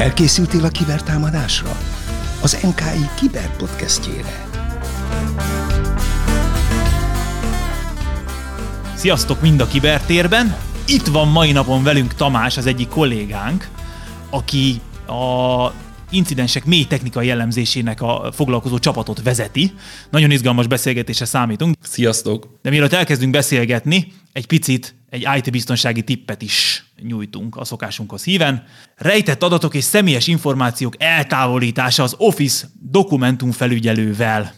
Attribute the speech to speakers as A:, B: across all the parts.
A: Felkészültél a kibertámadásra? Az NKI Kiberpodcastjére.
B: Sziasztok mind a kibertérben! Itt van mai napon velünk Tamás, az egyik kollégánk, aki a incidensek mély technikai jellemzésének a foglalkozó csapatot vezeti. Nagyon izgalmas beszélgetésre számítunk.
C: Sziasztok!
B: De mielőtt elkezdünk beszélgetni, egy picit egy IT-biztonsági tippet is nyújtunk a szokásunkhoz híven. Rejtett adatok és személyes információk eltávolítása az Office dokumentum felügyelővel.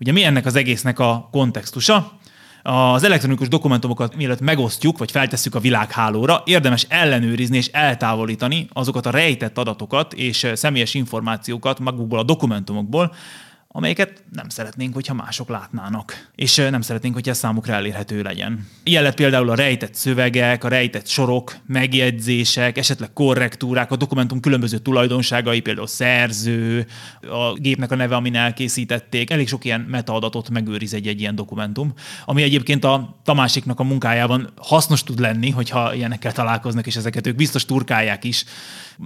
B: Ugye mi ennek az egésznek a kontextusa? az elektronikus dokumentumokat mielőtt megosztjuk, vagy feltesszük a világhálóra, érdemes ellenőrizni és eltávolítani azokat a rejtett adatokat és személyes információkat magukból a dokumentumokból, amelyeket nem szeretnénk, hogyha mások látnának, és nem szeretnénk, hogy ez számukra elérhető legyen. Ilyen lett például a rejtett szövegek, a rejtett sorok, megjegyzések, esetleg korrektúrák, a dokumentum különböző tulajdonságai, például szerző, a gépnek a neve, amin elkészítették. Elég sok ilyen metaadatot megőriz egy, egy ilyen dokumentum, ami egyébként a Tamásiknak a munkájában hasznos tud lenni, hogyha ilyenekkel találkoznak, és ezeket ők biztos turkálják is.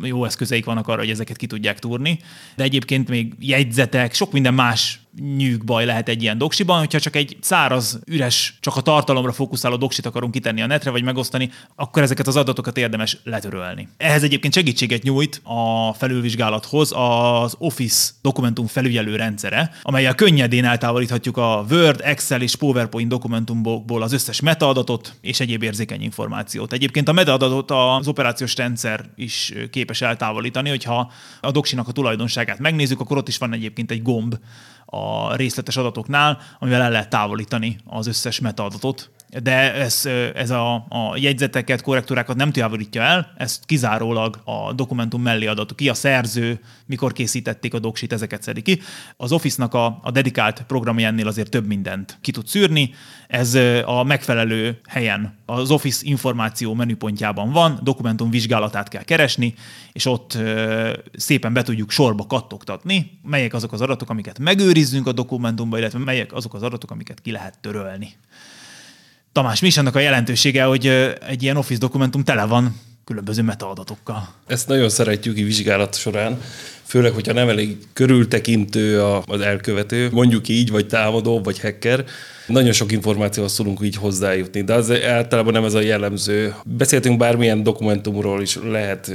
B: Jó eszközeik vannak arra, hogy ezeket ki tudják túrni. De egyébként még jegyzetek, sok minden É macho. Nyűgbaj lehet egy ilyen doksiban, hogyha csak egy száraz, üres, csak a tartalomra fókuszáló doksit akarunk kitenni a netre, vagy megosztani, akkor ezeket az adatokat érdemes letörölni. Ehhez egyébként segítséget nyújt a felülvizsgálathoz az Office dokumentum felügyelő rendszere, amelyel könnyedén eltávolíthatjuk a Word, Excel és PowerPoint dokumentumból az összes metaadatot és egyéb érzékeny információt. Egyébként a metaadatot az operációs rendszer is képes eltávolítani, hogyha a doksinak a tulajdonságát megnézzük, akkor ott is van egyébként egy gomb, a részletes adatoknál, amivel el lehet távolítani az összes metaadatot, de ez, ez a, a jegyzeteket, korrektúrákat nem távolítja el, ezt kizárólag a dokumentum mellé adatok ki, a szerző, mikor készítették a doksit, ezeket szedi ki. Az Office-nak a, a dedikált programja ennél azért több mindent ki tud szűrni, ez a megfelelő helyen az Office információ menüpontjában van, dokumentum vizsgálatát kell keresni, és ott szépen be tudjuk sorba kattogtatni, melyek azok az adatok, amiket megőrizzünk a dokumentumban, illetve melyek azok az adatok, amiket ki lehet törölni. Tamás, mi is annak a jelentősége, hogy egy ilyen Office dokumentum tele van különböző metaadatokkal?
C: Ezt nagyon szeretjük a vizsgálat során, főleg, hogyha nem elég körültekintő az elkövető, mondjuk így, vagy támadó, vagy hacker, nagyon sok információhoz szólunk így hozzájutni, de az általában nem ez a jellemző. Beszéltünk bármilyen dokumentumról is, lehet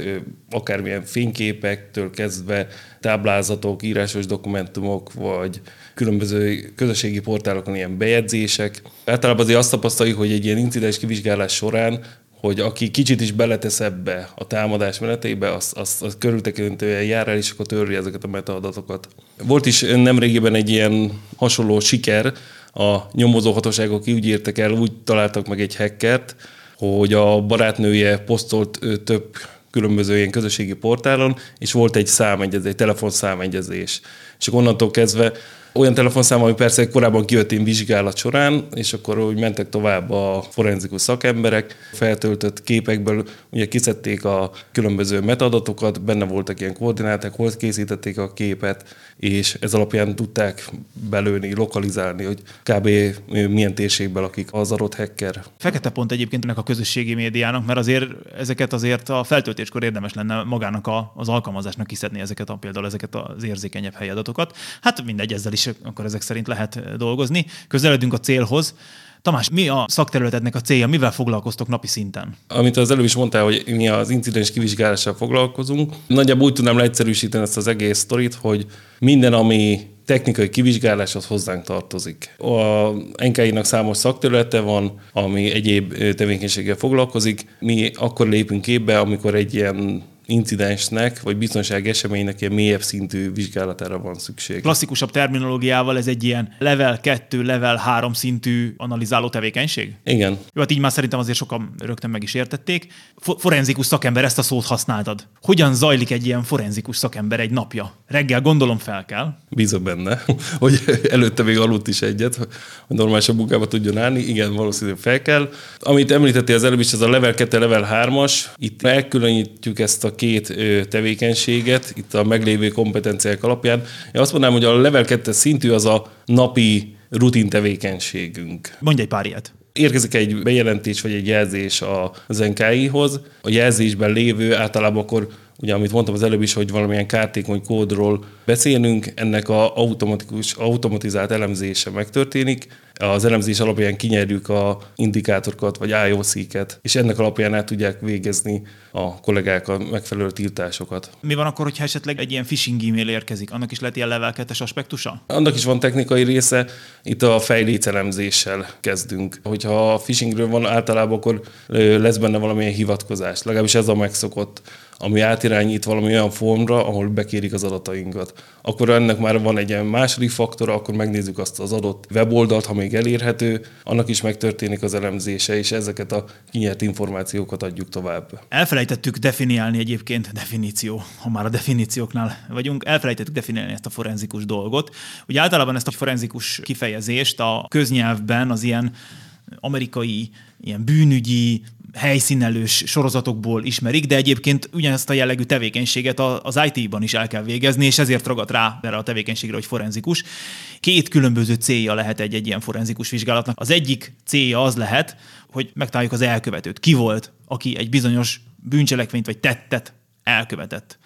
C: akármilyen fényképektől kezdve táblázatok, írásos dokumentumok, vagy különböző közösségi portálokon ilyen bejegyzések. Általában azért azt tapasztaljuk, hogy egy ilyen incidens kivizsgálás során hogy aki kicsit is beletesz ebbe a támadás menetébe, az, az, az körültekintően jár el, és akkor törli ezeket a metaadatokat. Volt is nemrégiben egy ilyen hasonló siker, a nyomozóhatóságok úgy írtak el, úgy találtak meg egy hackert, hogy a barátnője posztolt több különböző ilyen közösségi portálon, és volt egy számegyezés, egy telefonszámegyezés. És akkor onnantól kezdve olyan telefonszám, ami persze korábban kijött én vizsgálat során, és akkor úgy mentek tovább a forenzikus szakemberek, feltöltött képekből, ugye kiszedték a különböző metadatokat, benne voltak ilyen koordináták, hol készítették a képet, és ez alapján tudták belőni, lokalizálni, hogy kb. milyen térségben lakik az adott hacker.
B: Fekete pont egyébként ennek a közösségi médiának, mert azért ezeket azért a feltöltéskor érdemes lenne magának a, az alkalmazásnak kiszedni ezeket a például ezeket az érzékenyebb helyadatokat. Hát mindegy, ezzel is akkor ezek szerint lehet dolgozni. Közeledünk a célhoz. Tamás, mi a szakterületednek a célja, mivel foglalkoztok napi szinten?
C: Amit az előbb is mondtál, hogy mi az incidens kivizsgálással foglalkozunk. Nagyjából úgy tudnám leegyszerűsíteni ezt az egész sztorit, hogy minden, ami technikai kivizsgálás az hozzánk tartozik. A NKI-nak számos szakterülete van, ami egyéb tevékenységgel foglalkozik. Mi akkor lépünk képbe, amikor egy ilyen incidensnek, vagy biztonsági eseménynek ilyen mélyebb szintű vizsgálatára van szükség.
B: Klasszikusabb terminológiával ez egy ilyen level 2, level 3 szintű analizáló tevékenység?
C: Igen.
B: Jó, hát így már szerintem azért sokan rögtön meg is értették. Forenzikus szakember, ezt a szót használtad. Hogyan zajlik egy ilyen forenzikus szakember egy napja? Reggel gondolom fel kell.
C: Bízok benne, hogy előtte még aludt is egyet, hogy normálisabb munkába tudjon állni. Igen, valószínűleg fel kell. Amit említettél az előbb is, ez a level 2, level 3-as. Itt elkülönítjük ezt a két tevékenységet, itt a meglévő kompetenciák alapján. Én azt mondanám, hogy a level 2 szintű az a napi rutin tevékenységünk.
B: Mondj egy pár ilyet
C: érkezik egy bejelentés vagy egy jelzés az NKI-hoz, a jelzésben lévő általában akkor ugye amit mondtam az előbb is, hogy valamilyen kártékony kódról beszélünk, ennek a automatikus, automatizált elemzése megtörténik, az elemzés alapján kinyerjük a indikátorokat, vagy IOC-ket, és ennek alapján el tudják végezni a kollégák a megfelelő tiltásokat.
B: Mi van akkor, hogyha esetleg egy ilyen phishing e-mail érkezik? Annak is lehet ilyen level 2 aspektusa?
C: Annak is van technikai része, itt a fejlécelemzéssel kezdünk. Hogyha a phishingről van általában, akkor lesz benne valamilyen hivatkozás. Legalábbis ez a megszokott ami átirányít valami olyan formra, ahol bekérik az adatainkat. Akkor ennek már van egy ilyen második faktora, akkor megnézzük azt az adott weboldalt, ha még elérhető, annak is megtörténik az elemzése, és ezeket a kinyert információkat adjuk tovább.
B: Elfelejtettük definiálni egyébként, definíció, ha már a definícióknál vagyunk, elfelejtettük definiálni ezt a forenzikus dolgot. Ugye általában ezt a forenzikus kifejezést a köznyelvben az ilyen amerikai ilyen bűnügyi, helyszínelős sorozatokból ismerik, de egyébként ugyanezt a jellegű tevékenységet az IT-ban is el kell végezni, és ezért ragad rá erre a tevékenységre, hogy forenzikus. Két különböző célja lehet egy, egy ilyen forenzikus vizsgálatnak. Az egyik célja az lehet, hogy megtaláljuk az elkövetőt. Ki volt, aki egy bizonyos bűncselekményt vagy tettet elkövetett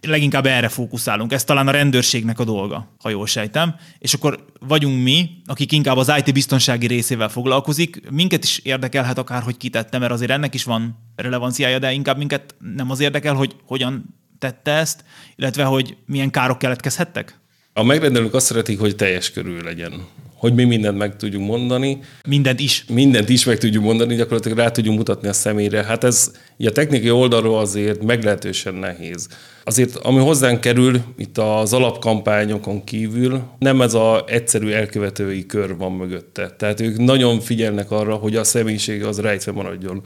B: leginkább erre fókuszálunk. Ez talán a rendőrségnek a dolga, ha jól sejtem. És akkor vagyunk mi, akik inkább az IT biztonsági részével foglalkozik. Minket is érdekelhet akár, hogy kitette, mert azért ennek is van relevanciája, de inkább minket nem az érdekel, hogy hogyan tette ezt, illetve hogy milyen károk keletkezhettek?
C: A megrendelők azt szeretik, hogy teljes körül legyen hogy mi mindent meg tudjunk mondani.
B: Mindent is.
C: Mindent is meg tudjuk mondani, gyakorlatilag rá tudjunk mutatni a személyre. Hát ez a technikai oldalról azért meglehetősen nehéz. Azért, ami hozzánk kerül itt az alapkampányokon kívül, nem ez az egyszerű elkövetői kör van mögötte. Tehát ők nagyon figyelnek arra, hogy a személyiség az rejtve maradjon.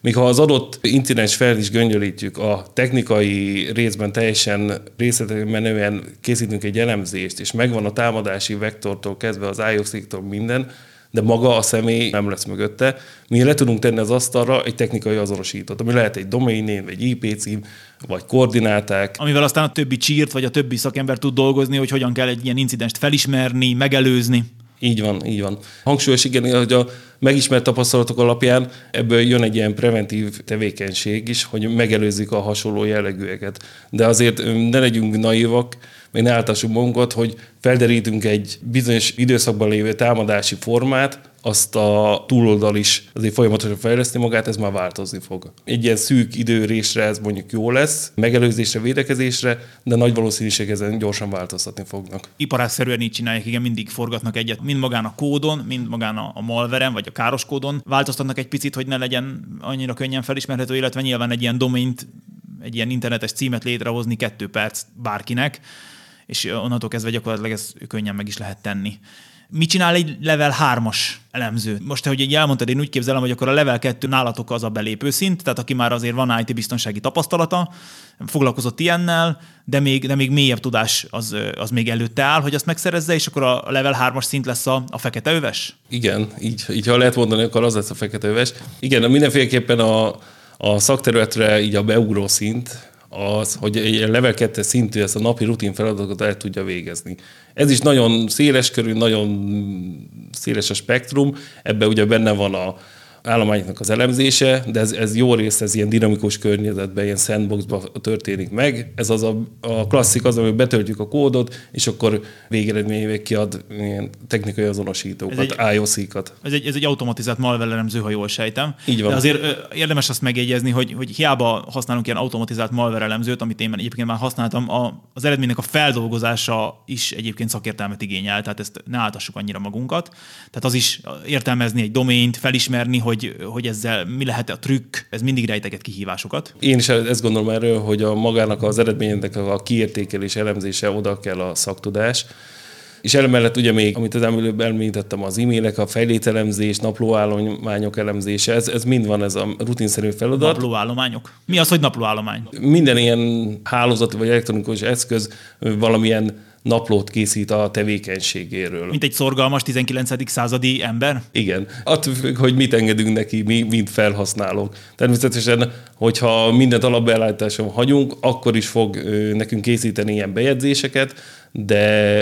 C: Míg ha az adott incidens fel is göngyölítjük, a technikai részben teljesen részletesen menően készítünk egy elemzést, és megvan a támadási vektortól kezdve az IOC-tól minden, de maga a személy nem lesz mögötte. Mi le tudunk tenni az asztalra egy technikai azonosítót, ami lehet egy domain vagy IP cím, vagy koordináták.
B: Amivel aztán a többi csírt, vagy a többi szakember tud dolgozni, hogy hogyan kell egy ilyen incidenst felismerni, megelőzni.
C: Így van, így van. Hangsúlyos igen, hogy a megismert tapasztalatok alapján ebből jön egy ilyen preventív tevékenység is, hogy megelőzzük a hasonló jellegűeket. De azért ne legyünk naívak, még ne áltassuk magunkat, hogy felderítünk egy bizonyos időszakban lévő támadási formát, azt a túloldal is azért folyamatosan fejleszti magát, ez már változni fog. Egy ilyen szűk időrésre ez mondjuk jó lesz, megelőzésre, védekezésre, de nagy valószínűség ezen gyorsan változtatni fognak.
B: Iparásszerűen így csinálják, igen, mindig forgatnak egyet, mind magán a kódon, mind magán a malveren, vagy a káros kódon. Változtatnak egy picit, hogy ne legyen annyira könnyen felismerhető, illetve nyilván egy ilyen domaint, egy ilyen internetes címet létrehozni kettő perc bárkinek, és onnantól kezdve gyakorlatilag ez könnyen meg is lehet tenni. Mit csinál egy level 3-as elemző? Most, hogy így elmondtad, én úgy képzelem, hogy akkor a level 2 nálatok az a belépő szint, tehát aki már azért van IT biztonsági tapasztalata, foglalkozott ilyennel, de még, de még mélyebb tudás az, az még előtte áll, hogy azt megszerezze, és akkor a level 3-as szint lesz a, a fekete öves?
C: Igen, így, így ha lehet mondani, akkor az lesz a fekete öves. Igen, mindenféleképpen a, a szakterületre így a beugró szint, az, hogy egy level 2 szintű ezt a napi rutin feladatot el tudja végezni. Ez is nagyon széles körű, nagyon széles a spektrum, ebben ugye benne van a, állományoknak az elemzése, de ez, ez jó rész, ez ilyen dinamikus környezetben, ilyen sandboxban történik meg. Ez az a, a klasszik az, amikor betöltjük a kódot, és akkor végeredményével kiad ilyen technikai azonosítókat, IOC-kat.
B: Ez egy, ez egy automatizált malware elemző, ha jól sejtem.
C: Így van.
B: De azért érdemes azt megjegyezni, hogy, hogy hiába használunk ilyen automatizált malware elemzőt, amit én egyébként már használtam, a, az eredménynek a feldolgozása is egyébként szakértelmet igényel, tehát ezt ne áltassuk annyira magunkat. Tehát az is értelmezni egy domént, felismerni, hogy hogy, hogy ezzel mi lehet a trükk, ez mindig rejteget kihívásokat.
C: Én is ezt gondolom erről, hogy a magának az eredménynek a kiértékelés, elemzése oda kell a szaktudás. És emellett ugye még, amit az előbb említettem, az e-mailek, a fejlételemzés, naplóállományok elemzése, ez, ez mind van ez a rutinszerű feladat.
B: Naplóállományok? Mi az, hogy naplóállomány?
C: Minden ilyen hálózati vagy elektronikus eszköz valamilyen naplót készít a tevékenységéről.
B: Mint egy szorgalmas 19. századi ember?
C: Igen. Attól függ, hogy mit engedünk neki, mi, mint felhasználók. Természetesen, hogyha mindent alapbeállításon hagyunk, akkor is fog nekünk készíteni ilyen bejegyzéseket, de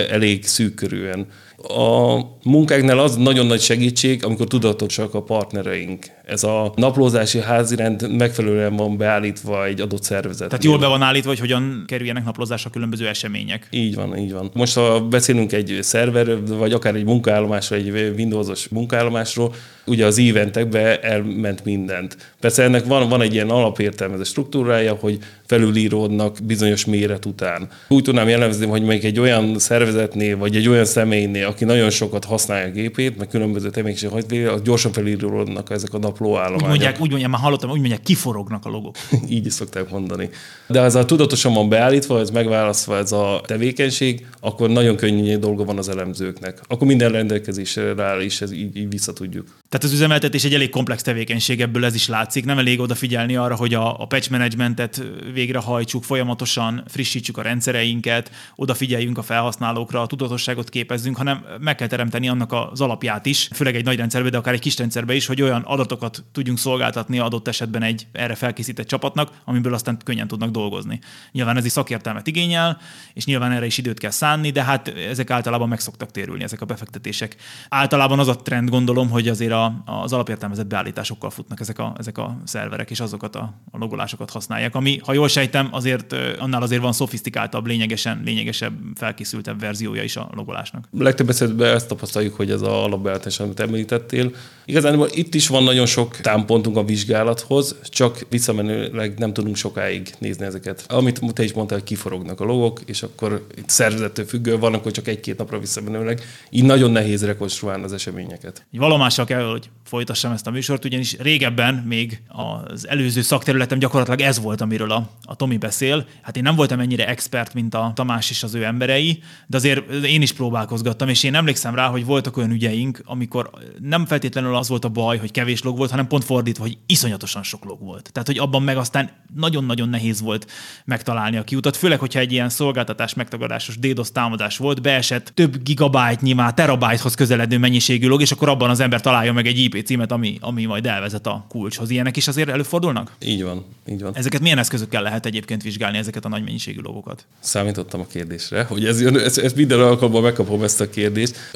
C: elég szűk körülön. A munkáknál az nagyon nagy segítség, amikor tudatosak a partnereink. Ez a naplózási házirend megfelelően van beállítva egy adott szervezet.
B: Tehát jól be van állítva, hogy hogyan kerüljenek naplózásra különböző események.
C: Így van, így van. Most ha beszélünk egy szerver, vagy akár egy munkállomásról, egy Windowsos munkállomásról, ugye az eventekbe elment mindent. Persze ennek van, van egy ilyen alapértelmező struktúrája, hogy felülíródnak bizonyos méret után. Úgy tudnám jellemzni, hogy még egy olyan szervezetnél, vagy egy olyan személynél, aki nagyon sokat használja a gépét, meg különböző tevékenység hajtvége, az gyorsan felíródnak ezek a naplóállományok.
B: Úgy mondják, úgy mondják, már hallottam, úgy mondják, kiforognak a logok.
C: Így is szokták mondani. De ha ez a tudatosan van beállítva, ez megválasztva ez a tevékenység, akkor nagyon könnyű dolga van az elemzőknek. Akkor minden rendelkezésre rá is ez így, így vissza tudjuk.
B: Tehát az üzemeltetés egy elég komplex tevékenység, ebből ez is látszik. Nem elég odafigyelni arra, hogy a, a patch managementet végrehajtsuk, folyamatosan frissítsük a rendszereinket, odafigyeljünk a felhasználókra, a tudatosságot képezzünk, hanem meg kell teremteni annak az alapját is, főleg egy nagy rendszerbe, de akár egy kis rendszerbe is, hogy olyan adatokat tudjunk szolgáltatni adott esetben egy erre felkészített csapatnak, amiből aztán könnyen tudnak dolgozni. Nyilván ez is szakértelmet igényel, és nyilván erre is időt kell szánni, de hát ezek általában meg szoktak térülni, ezek a befektetések. Általában az a trend gondolom, hogy azért a, az alapértelmezett beállításokkal futnak ezek a, ezek a szerverek, és azokat a, a logolásokat használják, ami, ha jól sejtem, azért annál azért van szofisztikáltabb, lényegesen, lényegesebb, felkészültebb verziója is a logolásnak.
C: Legtöbb esetben ezt tapasztaljuk, hogy ez a alapbeállítás, amit említettél. Igazán itt is van nagyon sok támpontunk a vizsgálathoz, csak visszamenőleg nem tudunk sokáig nézni ezeket. Amit te is mondtál, hogy kiforognak a logok, és akkor itt szervezettől függő, van, akkor csak egy-két napra visszamenőleg. Így nagyon nehéz rekonstruálni az eseményeket.
B: Valomással kell, hogy folytassam ezt a műsort, ugyanis régebben még az előző szakterületem gyakorlatilag ez volt, amiről a, a Tomi beszél. Hát én nem voltam ennyire expert, mint a Tamás és az ő emberei, de azért én is próbálkozgattam, és én emlékszem rá, hogy voltak olyan ügyeink, amikor nem feltétlenül az volt a baj, hogy kevés log volt, hanem pont fordítva, hogy iszonyatosan sok log volt. Tehát, hogy abban meg aztán nagyon-nagyon nehéz volt megtalálni a kiutat, főleg, hogyha egy ilyen szolgáltatás megtagadásos DDoS támadás volt, beesett több gigabájtnyi, már terabájthoz közeledő mennyiségű log, és akkor abban az ember találja meg egy IP címet, ami, ami majd elvezet a kulcshoz. Ilyenek is azért előfordulnak?
C: Így van, így van.
B: Ezeket milyen eszközökkel lehet egyébként vizsgálni, ezeket a nagy mennyiségű logokat?
C: Számítottam a kérdésre, hogy ez, ez, ez minden alkalommal megkapom ezt a kérdést.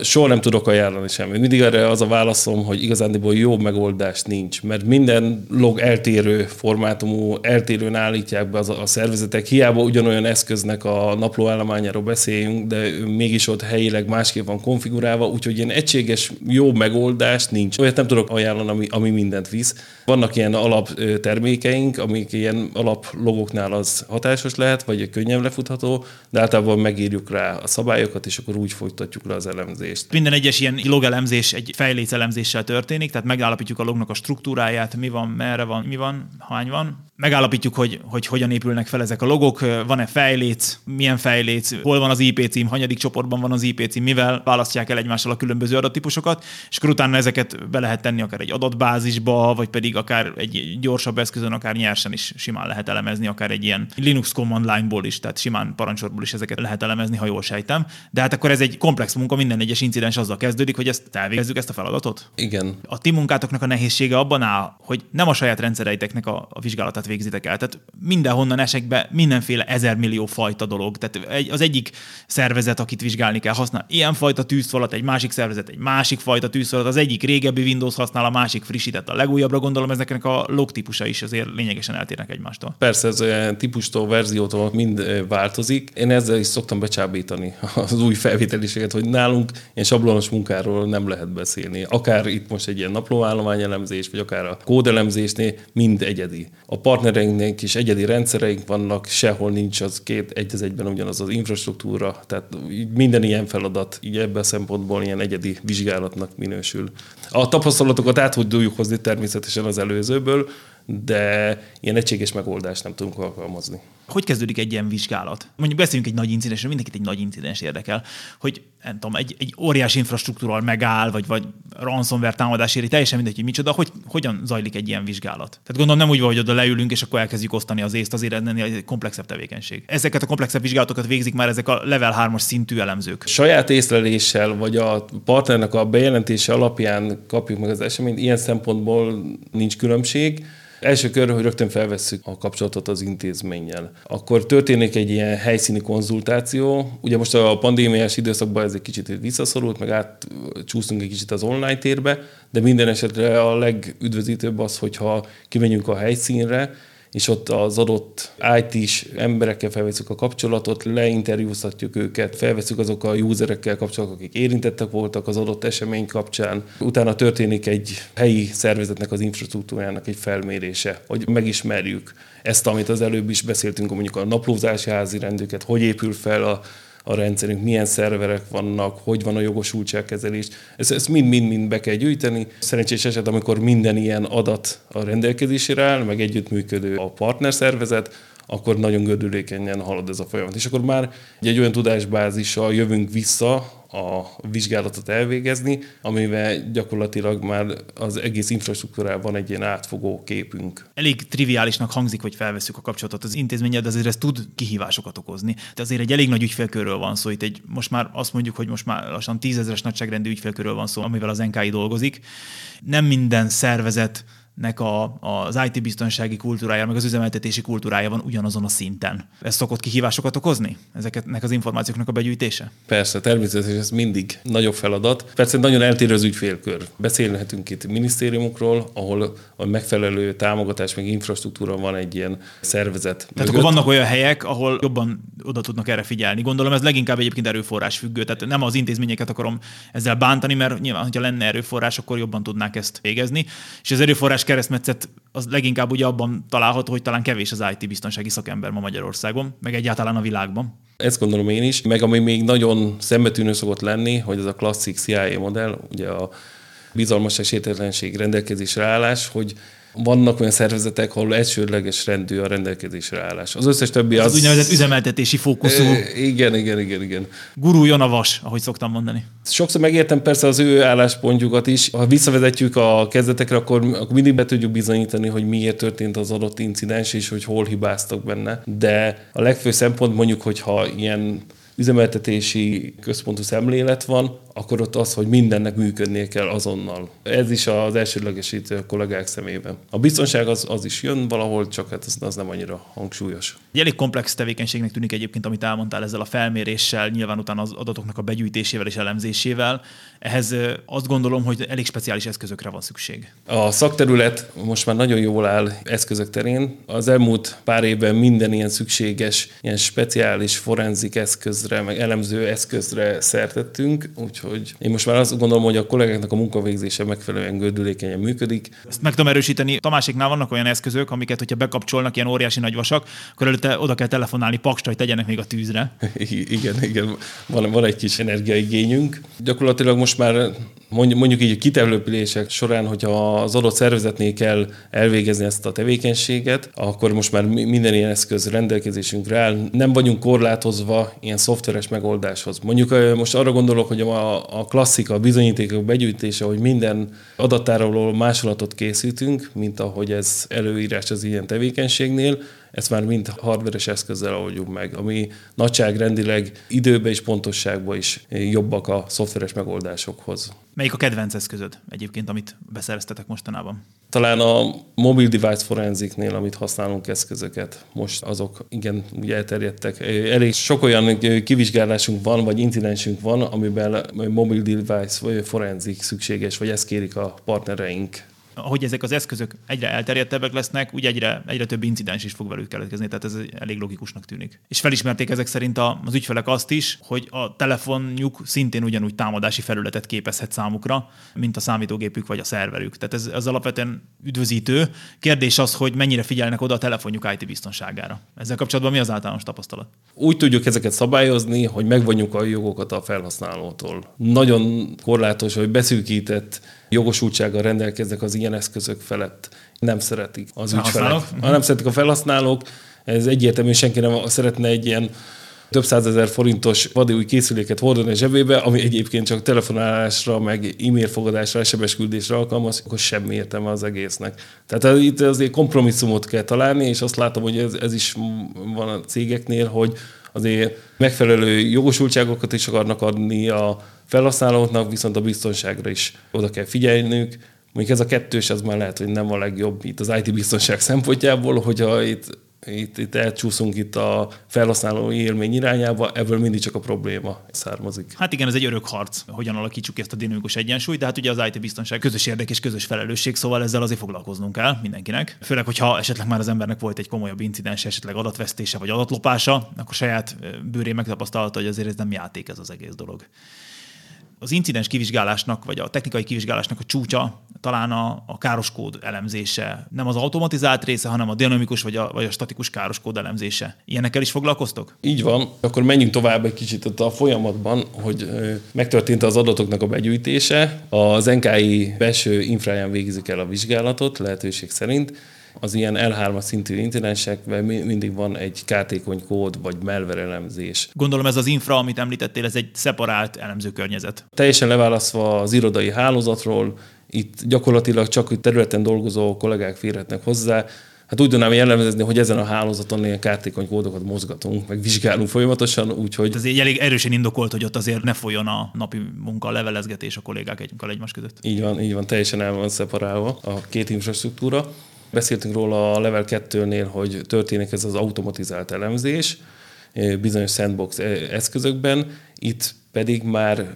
C: Soha nem tudok ajánlani semmit. Mindig erre az a válaszom, hogy igazándiból jó megoldás nincs, mert minden log eltérő formátumú, eltérően állítják be az a szervezetek. Hiába ugyanolyan eszköznek a naplóállományáról beszéljünk, de mégis ott helyileg másképp van konfigurálva, úgyhogy ilyen egységes jó megoldás nincs. Olyat nem tudok ajánlani, ami, ami mindent visz. Vannak ilyen alaptermékeink, amik ilyen alaplogoknál az hatásos lehet, vagy könnyen lefutható, de általában megírjuk rá a szabályokat, és akkor úgy folytatjuk le az elemzést.
B: Minden egyes ilyen logelemzés egy fejléc elemzéssel történik, tehát megállapítjuk a lognak a struktúráját, mi van, merre van, mi van, hány van. Megállapítjuk, hogy, hogy hogyan épülnek fel ezek a logok, van-e fejléc, milyen fejléc, hol van az IP cím, hanyadik csoportban van az IP cím, mivel választják el egymással a különböző adattípusokat, és akkor utána ezeket be lehet tenni akár egy adatbázisba, vagy pedig akár egy gyorsabb eszközön, akár nyersen is simán lehet elemezni, akár egy ilyen Linux command line-ból is, tehát simán parancsorból is ezeket lehet elemezni, ha jól sejtem. De hát akkor ez egy komplex munka, minden egyes incidens azzal kezdődik, hogy ezt elvégezzük ezt a feladatot.
C: Igen.
B: A ti munkátoknak a nehézsége abban áll, hogy nem a saját rendszereiteknek a, a vizsgálatát végzitek el. Tehát mindenhonnan esek be mindenféle ezermillió fajta dolog. Tehát egy, az egyik szervezet, akit vizsgálni kell, használ ilyen fajta tűzfalat, egy másik szervezet egy másik fajta tűzfalat, az egyik régebbi Windows használ, a másik frissített a legújabbra, gondolom ezeknek a log típusa is azért lényegesen eltérnek egymástól.
C: Persze ez olyan típustól, verziótól mind változik. Én ezzel is szoktam becsábítani az új felvételiséget, hogy nálunk ilyen sablonos munkáról nem lehet beszélni. Akár itt most egy ilyen naplóállomány elemzés, vagy akár a kódelemzésnél mind egyedi. A partnereinknek is egyedi rendszereink vannak, sehol nincs az két egy az egyben ugyanaz az infrastruktúra, tehát minden ilyen feladat így ebben a szempontból ilyen egyedi vizsgálatnak minősül. A tapasztalatokat át tudjuk hozni természetesen az előzőből, de ilyen egységes megoldást nem tudunk alkalmazni.
B: Hogy kezdődik egy ilyen vizsgálat? Mondjuk beszéljünk egy nagy incidensről, mindenkit egy nagy incidens érdekel, hogy nem tudom, egy, egy óriási infrastruktúral megáll, vagy, vagy ransomware támadás éri, teljesen mindegy, hogy micsoda, hogy hogyan zajlik egy ilyen vizsgálat. Tehát gondolom nem úgy van, hogy oda leülünk, és akkor elkezdjük osztani az észt, azért ennél egy komplexebb tevékenység. Ezeket a komplexebb vizsgálatokat végzik már ezek a level 3-as szintű elemzők.
C: Saját észleléssel, vagy a partnernek a bejelentése alapján kapjuk meg az eseményt, ilyen szempontból nincs különbség Első kör, hogy rögtön felvesszük a kapcsolatot az intézménnyel. Akkor történik egy ilyen helyszíni konzultáció. Ugye most a pandémiás időszakban ez egy kicsit visszaszorult, meg átcsúsztunk egy kicsit az online térbe, de minden esetre a legüdvözítőbb az, hogyha kimegyünk a helyszínre, és ott az adott IT-s emberekkel felveszünk a kapcsolatot, leinterjúztatjuk őket, felveszünk azok a userekkel kapcsolatot, akik érintettek voltak az adott esemény kapcsán. Utána történik egy helyi szervezetnek az infrastruktúrájának egy felmérése, hogy megismerjük ezt, amit az előbb is beszéltünk, mondjuk a naplózási házi rendőket, hogy épül fel a a rendszerünk, milyen szerverek vannak, hogy van a jogosultságkezelés. Ezt, ezt mind-mind-mind be kell gyűjteni. Szerencsés eset, amikor minden ilyen adat a rendelkezésére áll, meg együttműködő a partnerszervezet, akkor nagyon gördülékenyen halad ez a folyamat. És akkor már egy olyan tudásbázissal jövünk vissza a vizsgálatot elvégezni, amivel gyakorlatilag már az egész infrastruktúrában egy ilyen átfogó képünk.
B: Elég triviálisnak hangzik, hogy felveszük a kapcsolatot az intézménnyel, de azért ez tud kihívásokat okozni. De azért egy elég nagy ügyfélkörről van szó. Itt egy, most már azt mondjuk, hogy most már lassan tízezeres nagyságrendű ügyfélkörről van szó, amivel az NKI dolgozik. Nem minden szervezet nek a, az IT biztonsági kultúrája, meg az üzemeltetési kultúrája van ugyanazon a szinten. Ez szokott kihívásokat okozni, ezeknek az információknak a begyűjtése?
C: Persze, természetesen ez mindig nagyobb feladat. Persze nagyon eltérő az ügyfélkör. Beszélhetünk itt minisztériumokról, ahol a megfelelő támogatás, meg infrastruktúra van egy ilyen szervezet. Tehát
B: mögött. akkor vannak olyan helyek, ahol jobban oda tudnak erre figyelni. Gondolom ez leginkább egyébként erőforrás függő. Tehát nem az intézményeket akarom ezzel bántani, mert nyilván, hogyha lenne erőforrás, akkor jobban tudnák ezt végezni. És az erőforrás keresztmetszet az leginkább ugye abban található, hogy talán kevés az IT biztonsági szakember ma Magyarországon, meg egyáltalán a világban.
C: Ezt gondolom én is, meg ami még nagyon szembetűnő szokott lenni, hogy ez a klasszik CIA modell, ugye a bizalmas esélytelenség rendelkezésre állás, hogy vannak olyan szervezetek, ahol elsődleges rendű a rendelkezésre állás. Az összes többi
B: az... Az úgynevezett üzemeltetési fókuszú. E,
C: igen, igen, igen, igen.
B: Guruljon a vas, ahogy szoktam mondani.
C: Sokszor megértem persze az ő álláspontjukat is. Ha visszavezetjük a kezdetekre, akkor, akkor mindig be tudjuk bizonyítani, hogy miért történt az adott incidens, és hogy hol hibáztak benne. De a legfőbb szempont mondjuk, hogyha ilyen üzemeltetési központú szemlélet van, akkor ott az, hogy mindennek működnie kell azonnal. Ez is az elsődlegesítő a kollégák szemében. A biztonság az, az is jön valahol, csak hát az, az nem annyira hangsúlyos.
B: Egy elég komplex tevékenységnek tűnik egyébként, amit elmondtál ezzel a felméréssel, nyilván utána az adatoknak a begyűjtésével és elemzésével. Ehhez azt gondolom, hogy elég speciális eszközökre van szükség.
C: A szakterület most már nagyon jól áll eszközök terén. Az elmúlt pár évben minden ilyen szükséges, ilyen speciális forenzik eszközre, meg elemző eszközre szertettünk, úgyhogy én most már azt gondolom, hogy a kollégáknak a munkavégzése megfelelően gördülékenyen működik.
B: Ezt meg tudom erősíteni. Tamásiknál vannak olyan eszközök, amiket, hogyha bekapcsolnak ilyen óriási nagy vasak, akkor előtte oda kell telefonálni pakstra, hogy tegyenek még a tűzre.
C: igen, igen. Van, van egy kis energiaigényünk. Gyakorlatilag most már mondjuk így a kitelepülések során, hogyha az adott szervezetnél kell elvégezni ezt a tevékenységet, akkor most már minden ilyen eszköz rendelkezésünkre áll. Nem vagyunk korlátozva ilyen szoftveres megoldáshoz. Mondjuk most arra gondolok, hogy a, a klasszika, a bizonyítékok begyűjtése, hogy minden adattároló másolatot készítünk, mint ahogy ez előírás az ilyen tevékenységnél, ezt már mind hardveres eszközzel oldjuk meg, ami nagyságrendileg időbe és pontosságban is jobbak a szoftveres megoldásokhoz.
B: Melyik a kedvenc eszközöd egyébként, amit beszereztetek mostanában?
C: Talán a mobil device forenziknél, amit használunk eszközöket, most azok igen ugye elterjedtek. Elég sok olyan kivizsgálásunk van, vagy incidensünk van, amiben mobil device forenzik szükséges, vagy ezt kérik a partnereink
B: ahogy ezek az eszközök egyre elterjedtebbek lesznek, úgy egyre, egyre több incidens is fog velük keletkezni, tehát ez elég logikusnak tűnik. És felismerték ezek szerint az ügyfelek azt is, hogy a telefonjuk szintén ugyanúgy támadási felületet képezhet számukra, mint a számítógépük vagy a szerverük. Tehát ez, ez alapvetően üdvözítő. Kérdés az, hogy mennyire figyelnek oda a telefonjuk IT biztonságára. Ezzel kapcsolatban mi az általános tapasztalat?
C: Úgy tudjuk ezeket szabályozni, hogy megvonjuk a jogokat a felhasználótól. Nagyon korlátos, hogy beszűkített jogosultsággal rendelkeznek az ilyen eszközök felett. Nem szeretik az ügyfelek. Ha nem szeretik a felhasználók, ez egyértelmű, senki nem szeretne egy ilyen több százezer forintos új készüléket hordani a zsebébe, ami egyébként csak telefonálásra, meg e-mail fogadásra, SMS küldésre alkalmaz, akkor semmi értelme az egésznek. Tehát itt azért kompromisszumot kell találni, és azt látom, hogy ez, ez is van a cégeknél, hogy azért megfelelő jogosultságokat is akarnak adni a felhasználóknak, viszont a biztonságra is oda kell figyelnünk, Mondjuk ez a kettős, az már lehet, hogy nem a legjobb itt az IT biztonság szempontjából, hogyha itt itt, itt elcsúszunk itt a felhasználó élmény irányába, ebből mindig csak a probléma származik.
B: Hát igen, ez egy örök harc, hogyan alakítsuk ezt a dinamikus egyensúlyt, de hát ugye az IT biztonság közös érdek és közös felelősség, szóval ezzel azért foglalkoznunk kell mindenkinek. Főleg, hogyha esetleg már az embernek volt egy komolyabb incidens, esetleg adatvesztése vagy adatlopása, akkor saját bőrén megtapasztalta, hogy azért ez nem játék ez az egész dolog az incidens kivizsgálásnak, vagy a technikai kivizsgálásnak a csúcsa talán a, a károskód elemzése. Nem az automatizált része, hanem a dinamikus vagy a, vagy a statikus károskód elemzése. Ilyenekkel is foglalkoztok?
C: Így van. Akkor menjünk tovább egy kicsit ott a folyamatban, hogy megtörtént az adatoknak a begyűjtése. Az NKI belső infráján végezik el a vizsgálatot lehetőség szerint az ilyen L3 szintű incidensekben mindig van egy kártékony kód vagy malware elemzés.
B: Gondolom ez az infra, amit említettél, ez egy szeparált elemző környezet.
C: Teljesen leválasztva az irodai hálózatról, itt gyakorlatilag csak területen dolgozó kollégák férhetnek hozzá, Hát úgy tudnám jellemezni, hogy ezen a hálózaton ilyen kártékony kódokat mozgatunk, meg vizsgálunk folyamatosan, úgyhogy...
B: Ez egy elég erősen indokolt, hogy ott azért ne folyjon a napi munka, a levelezgetés a kollégák egymás között.
C: Így van, így van, teljesen el van szeparálva a két infrastruktúra. Beszéltünk róla a level 2-nél, hogy történik ez az automatizált elemzés bizonyos sandbox eszközökben, itt pedig már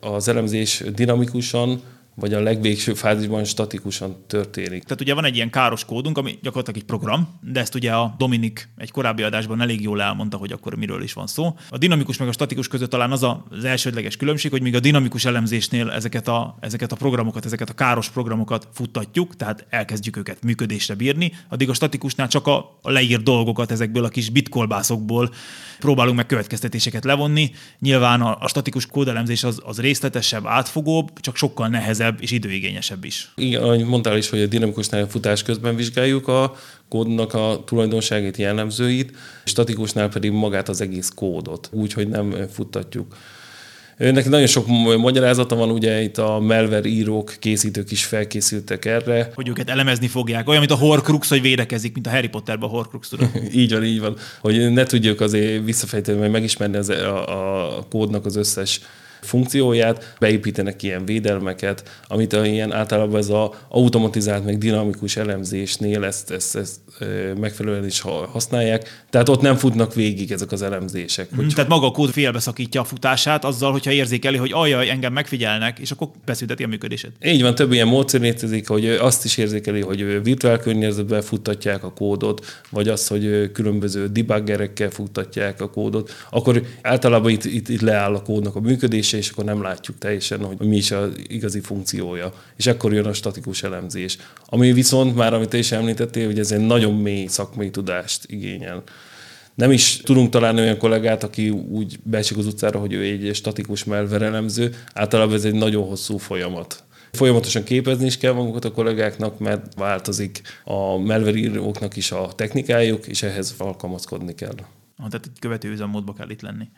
C: az elemzés dinamikusan vagy a legvégső fázisban statikusan történik.
B: Tehát ugye van egy ilyen káros kódunk, ami gyakorlatilag egy program, de ezt ugye a Dominik egy korábbi adásban elég jól elmondta, hogy akkor miről is van szó. A dinamikus meg a statikus között talán az az elsődleges különbség, hogy míg a dinamikus elemzésnél ezeket a, ezeket a programokat, ezeket a káros programokat futtatjuk, tehát elkezdjük őket működésre bírni, addig a statikusnál csak a, leírt dolgokat ezekből a kis bitkolbászokból próbálunk meg következtetéseket levonni. Nyilván a, a statikus kódelemzés az, az részletesebb, átfogóbb, csak sokkal nehezebb és időigényesebb is.
C: Igen, ahogy mondtál is, hogy a dinamikusnál futás közben vizsgáljuk a kódnak a tulajdonságét, jellemzőit, statikusnál pedig magát az egész kódot, úgy, hogy nem futtatjuk. Neki nagyon sok magyarázata van, ugye itt a malware írók, készítők is felkészültek erre.
B: Hogy őket elemezni fogják, olyan, mint a Horcrux, hogy védekezik, mint a Harry Potterben a Horcrux, tudom.
C: így van, így van. Hogy ne tudjuk azért visszafejteni, vagy megismerni az, a, a kódnak az összes funkcióját, beépítenek ilyen védelmeket, amit a, ilyen általában ez az automatizált, meg dinamikus elemzésnél ezt, ezt, ezt megfelelően is használják. Tehát ott nem futnak végig ezek az elemzések.
B: Hogy... Tehát maga a kód félbeszakítja a futását azzal, hogyha érzékeli, hogy ajaj, engem megfigyelnek, és akkor beszünteti a működését.
C: Így van, több ilyen módszer létezik, hogy azt is érzékeli, hogy virtuál környezetben futtatják a kódot, vagy az, hogy különböző debuggerekkel futtatják a kódot, akkor általában itt, itt, itt leáll a kódnak a működése, és akkor nem látjuk teljesen, hogy mi is az igazi funkciója. És akkor jön a statikus elemzés. Ami viszont már, amit te is említettél, hogy ez egy nagyon mély szakmai tudást igényel. Nem is tudunk találni olyan kollégát, aki úgy beesik az utcára, hogy ő egy statikus melverelemző. Általában ez egy nagyon hosszú folyamat. Folyamatosan képezni is kell magukat a kollégáknak, mert változik a melveríróknak is a technikájuk, és ehhez alkalmazkodni kell.
B: Ah, tehát egy követő üzemmódba kell itt lenni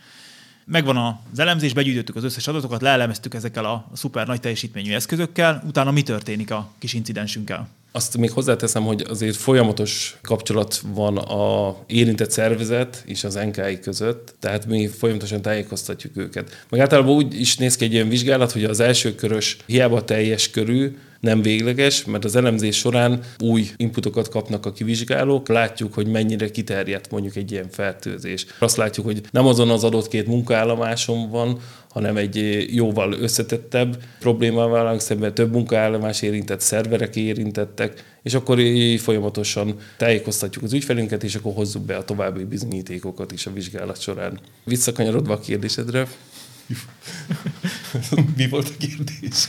B: megvan az elemzés, begyűjtöttük az összes adatokat, leelemeztük ezekkel a szuper nagy teljesítményű eszközökkel, utána mi történik a kis incidensünkkel?
C: Azt még hozzáteszem, hogy azért folyamatos kapcsolat van a érintett szervezet és az NKI között, tehát mi folyamatosan tájékoztatjuk őket. Meg általában úgy is néz ki egy ilyen vizsgálat, hogy az első körös hiába teljes körű, nem végleges, mert az elemzés során új inputokat kapnak a kivizsgálók, látjuk, hogy mennyire kiterjedt mondjuk egy ilyen fertőzés. Azt látjuk, hogy nem azon az adott két munkaállomáson van, hanem egy jóval összetettebb problémával állunk szemben, több munkaállomás érintett, szerverek érintettek, és akkor így folyamatosan tájékoztatjuk az ügyfelünket, és akkor hozzuk be a további bizonyítékokat is a vizsgálat során. Visszakanyarodva a kérdésedre, mi volt a kérdés?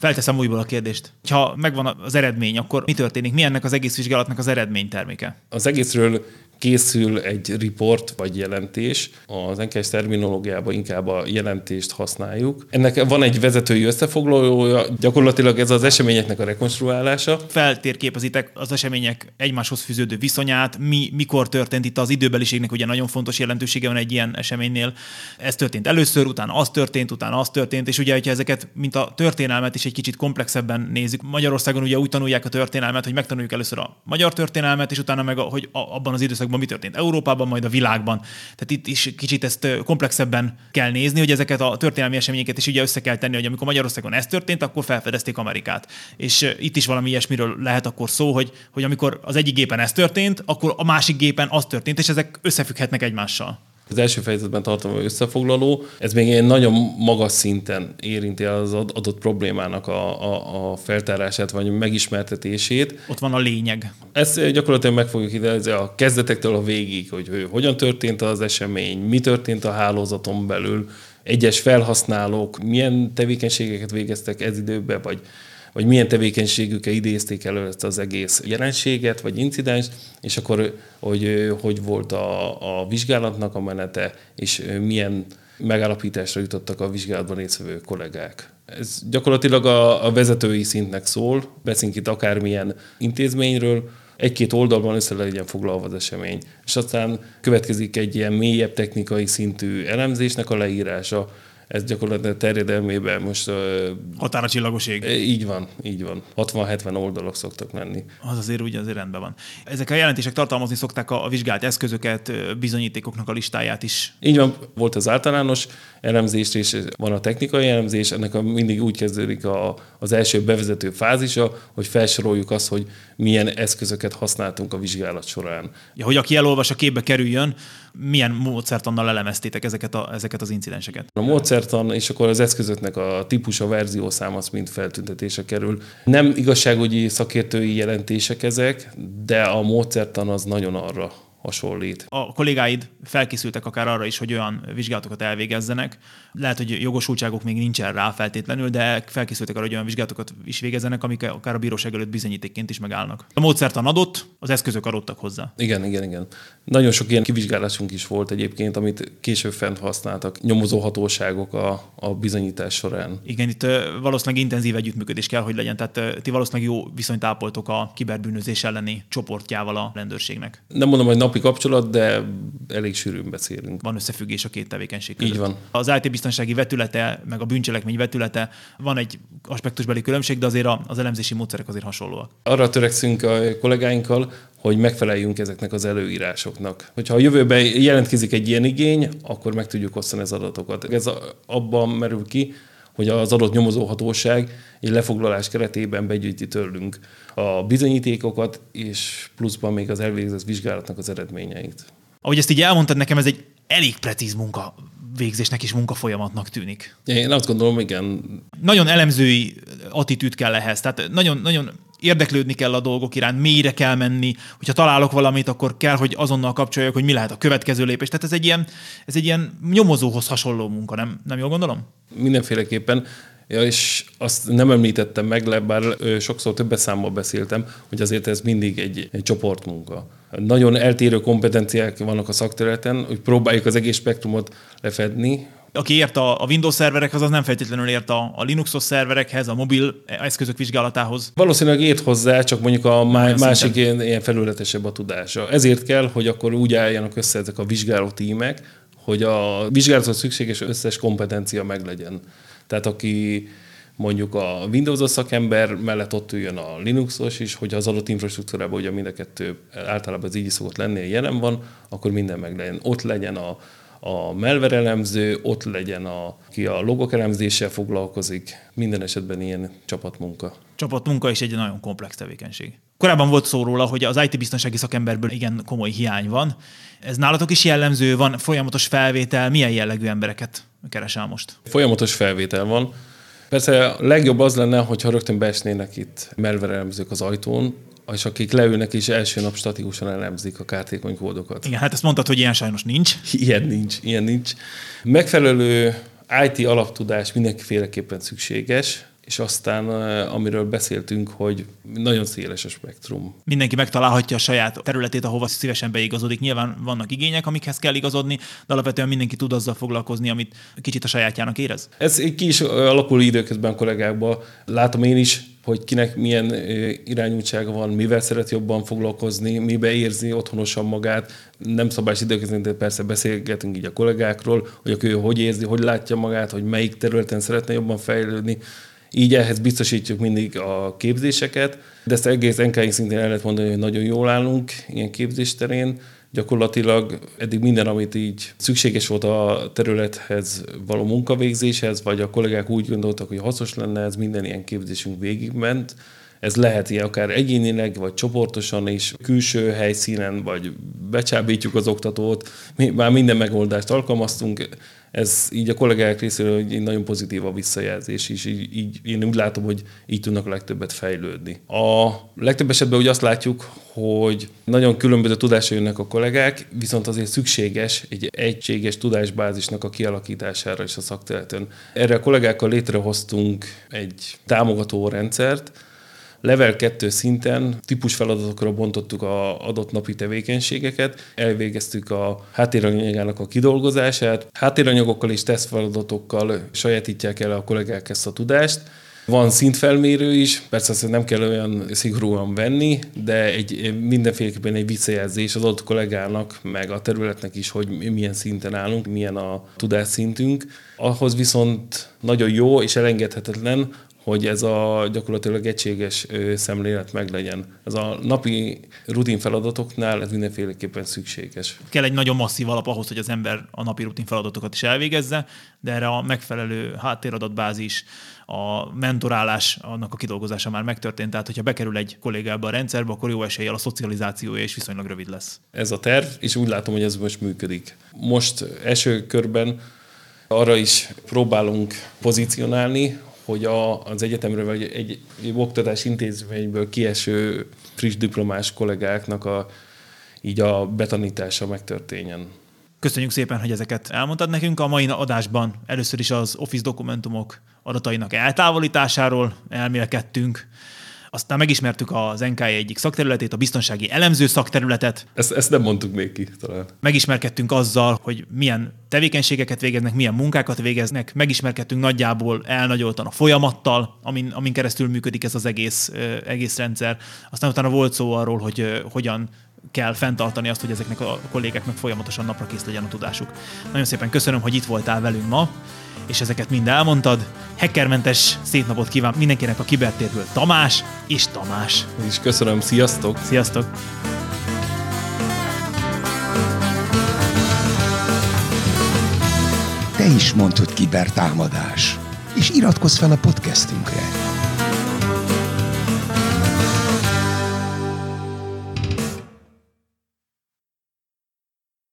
B: Felteszem újból a kérdést. Ha megvan az eredmény, akkor mi történik? Mi ennek az egész vizsgálatnak az eredményterméke?
C: Az egészről készül egy report vagy jelentés. Az NKS terminológiában inkább a jelentést használjuk. Ennek van egy vezetői összefoglalója, gyakorlatilag ez az eseményeknek a rekonstruálása.
B: Feltérképezitek az események egymáshoz fűződő viszonyát, mi, mikor történt itt az időbeliségnek, ugye nagyon fontos jelentősége van egy ilyen eseménynél. Ez történt először, utána az történt, utána az történt, és ugye, hogyha ezeket, mint a történelmet is egy kicsit komplexebben nézzük. Magyarországon ugye úgy tanulják a történelmet, hogy megtanuljuk először a magyar történelmet, és utána meg, a, hogy abban az időszakban országban, mi történt Európában, majd a világban. Tehát itt is kicsit ezt komplexebben kell nézni, hogy ezeket a történelmi eseményeket is ugye össze kell tenni, hogy amikor Magyarországon ez történt, akkor felfedezték Amerikát. És itt is valami ilyesmiről lehet akkor szó, hogy, hogy amikor az egyik gépen ez történt, akkor a másik gépen az történt, és ezek összefügghetnek egymással.
C: Az első fejezetben tartom összefoglaló, ez még ilyen nagyon magas szinten érinti az adott problémának a, a, a feltárását, vagy megismertetését.
B: Ott van a lényeg.
C: Ezt gyakorlatilag meg fogjuk ide a kezdetektől a végig, hogy hogyan történt az esemény, mi történt a hálózaton belül, egyes felhasználók milyen tevékenységeket végeztek ez időben, vagy vagy milyen tevékenységükkel idézték elő ezt az egész jelenséget, vagy incidens, és akkor hogy, hogy volt a, a vizsgálatnak a menete, és milyen megállapításra jutottak a vizsgálatban résztvevő kollégák. Ez gyakorlatilag a, a vezetői szintnek szól, beszélünk itt akármilyen intézményről, egy-két oldalban össze legyen foglalva az esemény. És aztán következik egy ilyen mélyebb technikai szintű elemzésnek a leírása, ez gyakorlatilag terjedelmében most...
B: Határa csillagoség.
C: Így van, így van. 60-70 oldalak szoktak lenni.
B: Az azért úgy azért rendben van. Ezek a jelentések tartalmazni szokták a vizsgált eszközöket, bizonyítékoknak a listáját is.
C: Így van, volt az általános elemzés, és van a technikai elemzés, ennek a, mindig úgy kezdődik a, az első bevezető fázisa, hogy felsoroljuk azt, hogy milyen eszközöket használtunk a vizsgálat során.
B: Ja, hogy aki elolvas, a képbe kerüljön, milyen módszertannal elemeztétek ezeket, a, ezeket az incidenseket?
C: A módszertan és akkor az eszközöknek a típusa, verziószám az mind feltüntetése kerül. Nem igazságügyi szakértői jelentések ezek, de a módszertan az nagyon arra hasonlít.
B: A kollégáid felkészültek akár arra is, hogy olyan vizsgálatokat elvégezzenek. Lehet, hogy jogosultságok még nincsen rá feltétlenül, de felkészültek arra, hogy olyan vizsgálatokat is végezzenek, amik akár a bíróság előtt bizonyítékként is megállnak. A módszertan adott, az eszközök adottak hozzá.
C: Igen, igen, igen. Nagyon sok ilyen kivizsgálásunk is volt egyébként, amit később fent használtak nyomozó hatóságok a, a bizonyítás során.
B: Igen, itt valószínűleg intenzív együttműködés kell, hogy legyen. Tehát ti valószínűleg jó viszonyt ápoltok a kiberbűnözés elleni csoportjával a rendőrségnek.
C: Nem mondom, hogy napi kapcsolat, de elég sűrűn beszélünk.
B: Van összefüggés a két tevékenység között.
C: Így van.
B: Az IT biztonsági vetülete, meg a bűncselekmény vetülete van egy aspektusbeli különbség, de azért az elemzési módszerek azért hasonlóak.
C: Arra törekszünk a kollégáinkkal, hogy megfeleljünk ezeknek az előírásoknak. Hogyha a jövőben jelentkezik egy ilyen igény, akkor meg tudjuk osztani az adatokat. Ez abban merül ki, hogy az adott nyomozóhatóság egy lefoglalás keretében begyűjti tőlünk a bizonyítékokat, és pluszban még az elvégzett vizsgálatnak az eredményeit.
B: Ahogy ezt így elmondtad nekem, ez egy elég precíz munka végzésnek és munkafolyamatnak tűnik.
C: Én azt gondolom, igen.
B: Nagyon elemzői attitűd kell ehhez. Tehát nagyon, nagyon érdeklődni kell a dolgok iránt, mélyre kell menni, hogyha találok valamit, akkor kell, hogy azonnal kapcsoljak, hogy mi lehet a következő lépés. Tehát ez egy ilyen, ez egy ilyen nyomozóhoz hasonló munka, nem, nem jól gondolom?
C: Mindenféleképpen. Ja, és azt nem említettem meg, bár sokszor többes számmal beszéltem, hogy azért ez mindig egy, egy csoportmunka. Nagyon eltérő kompetenciák vannak a szakterületen, hogy próbáljuk az egész spektrumot lefedni,
B: aki ért a, a Windows szerverekhez, az nem feltétlenül ért a, a Linuxos szerverekhez, a mobil eszközök vizsgálatához.
C: Valószínűleg ért hozzá, csak mondjuk a má- másik ilyen, ilyen felületesebb a tudása. Ezért kell, hogy akkor úgy álljanak össze ezek a vizsgáló tímek, hogy a vizsgálathoz szükséges összes kompetencia meglegyen. Tehát aki mondjuk a Windows-os szakember mellett ott üljön a Linuxos is, hogy az adott infrastruktúrában ugye mind a kettő általában az így szokott lenni, jelen van, akkor minden meg legyen. Ott legyen a, a malware elemző, ott legyen a, ki a logok elemzéssel foglalkozik, minden esetben ilyen csapatmunka.
B: Csapatmunka is egy nagyon komplex tevékenység. Korábban volt szó róla, hogy az IT-biztonsági szakemberből igen komoly hiány van. Ez nálatok is jellemző, van folyamatos felvétel, milyen jellegű embereket keresel most?
C: Folyamatos felvétel van. Persze a legjobb az lenne, hogyha rögtön beesnének itt malware elemzők az ajtón, és akik leülnek és első nap statikusan elemzik a kártékony kódokat.
B: Igen, hát ezt mondtad, hogy ilyen sajnos nincs.
C: Ilyen nincs, ilyen nincs. Megfelelő IT alaptudás mindenkiféleképpen szükséges, és aztán amiről beszéltünk, hogy nagyon széles a spektrum.
B: Mindenki megtalálhatja a saját területét, ahova szívesen beigazodik. Nyilván vannak igények, amikhez kell igazodni, de alapvetően mindenki tud azzal foglalkozni, amit kicsit a sajátjának érez.
C: Ez ki is alakul időközben kollégákban. Látom én is, hogy kinek milyen irányultsága van, mivel szeret jobban foglalkozni, mibe érzi otthonosan magát. Nem szabás időközben, de persze beszélgetünk így a kollégákról, hogy ő hogy érzi, hogy látja magát, hogy melyik területen szeretne jobban fejlődni. Így ehhez biztosítjuk mindig a képzéseket, de ezt egész NKI szintén el lehet mondani, hogy nagyon jól állunk ilyen képzés terén, Gyakorlatilag eddig minden, amit így szükséges volt a területhez való munkavégzéshez, vagy a kollégák úgy gondoltak, hogy hasznos lenne, ez minden ilyen képzésünk végigment. Ez lehet ilyen akár egyénileg, vagy csoportosan is, külső helyszínen, vagy becsábítjuk az oktatót. Mi már minden megoldást alkalmaztunk, ez így a kollégák részéről egy nagyon pozitív a visszajelzés, és így, így én úgy látom, hogy így tudnak a legtöbbet fejlődni. A legtöbb esetben úgy azt látjuk, hogy nagyon különböző tudásra jönnek a kollégák, viszont azért szükséges egy egységes tudásbázisnak a kialakítására is a szakterületen. Erre a kollégákkal létrehoztunk egy támogató rendszert, Level 2 szinten típus feladatokra bontottuk a adott napi tevékenységeket, elvégeztük a háttéranyagának a kidolgozását, háttéranyagokkal és tesztfeladatokkal sajátítják el a kollégák ezt a tudást, van szintfelmérő is, persze azt nem kell olyan szigorúan venni, de egy, mindenféleképpen egy visszajelzés az adott kollégának, meg a területnek is, hogy milyen szinten állunk, milyen a tudásszintünk. Ahhoz viszont nagyon jó és elengedhetetlen, hogy ez a gyakorlatilag egységes szemlélet meglegyen. Ez a napi rutin feladatoknál ez mindenféleképpen szükséges.
B: Kell egy nagyon masszív alap ahhoz, hogy az ember a napi rutin feladatokat is elvégezze, de erre a megfelelő háttéradatbázis, a mentorálás, annak a kidolgozása már megtörtént, tehát hogyha bekerül egy kollégába a rendszerbe, akkor jó eséllyel a szocializációja is viszonylag rövid lesz.
C: Ez a terv, és úgy látom, hogy ez most működik. Most első körben arra is próbálunk pozícionálni, hogy a, az egyetemről vagy egy, egy oktatás intézményből kieső friss diplomás kollégáknak a, így a betanítása megtörténjen.
B: Köszönjük szépen, hogy ezeket elmondtad nekünk. A mai adásban először is az Office dokumentumok adatainak eltávolításáról elmélkedtünk, aztán megismertük az NKI egyik szakterületét, a biztonsági elemző szakterületet.
C: Ezt, ezt nem mondtuk még ki talán.
B: Megismerkedtünk azzal, hogy milyen tevékenységeket végeznek, milyen munkákat végeznek, megismerkedtünk nagyjából elnagyoltan a folyamattal, amin, amin keresztül működik ez az egész, egész rendszer. Aztán utána volt szó arról, hogy hogyan kell fenntartani azt, hogy ezeknek a kollégáknak folyamatosan napra kész legyen a tudásuk. Nagyon szépen köszönöm, hogy itt voltál velünk ma és ezeket mind elmondtad. Hackermentes szép napot kíván mindenkinek a kibertérből Tamás és Tamás.
C: És köszönöm, sziasztok!
B: Sziasztok!
A: Te is mondtad kibertámadás, és iratkozz fel a podcastünkre.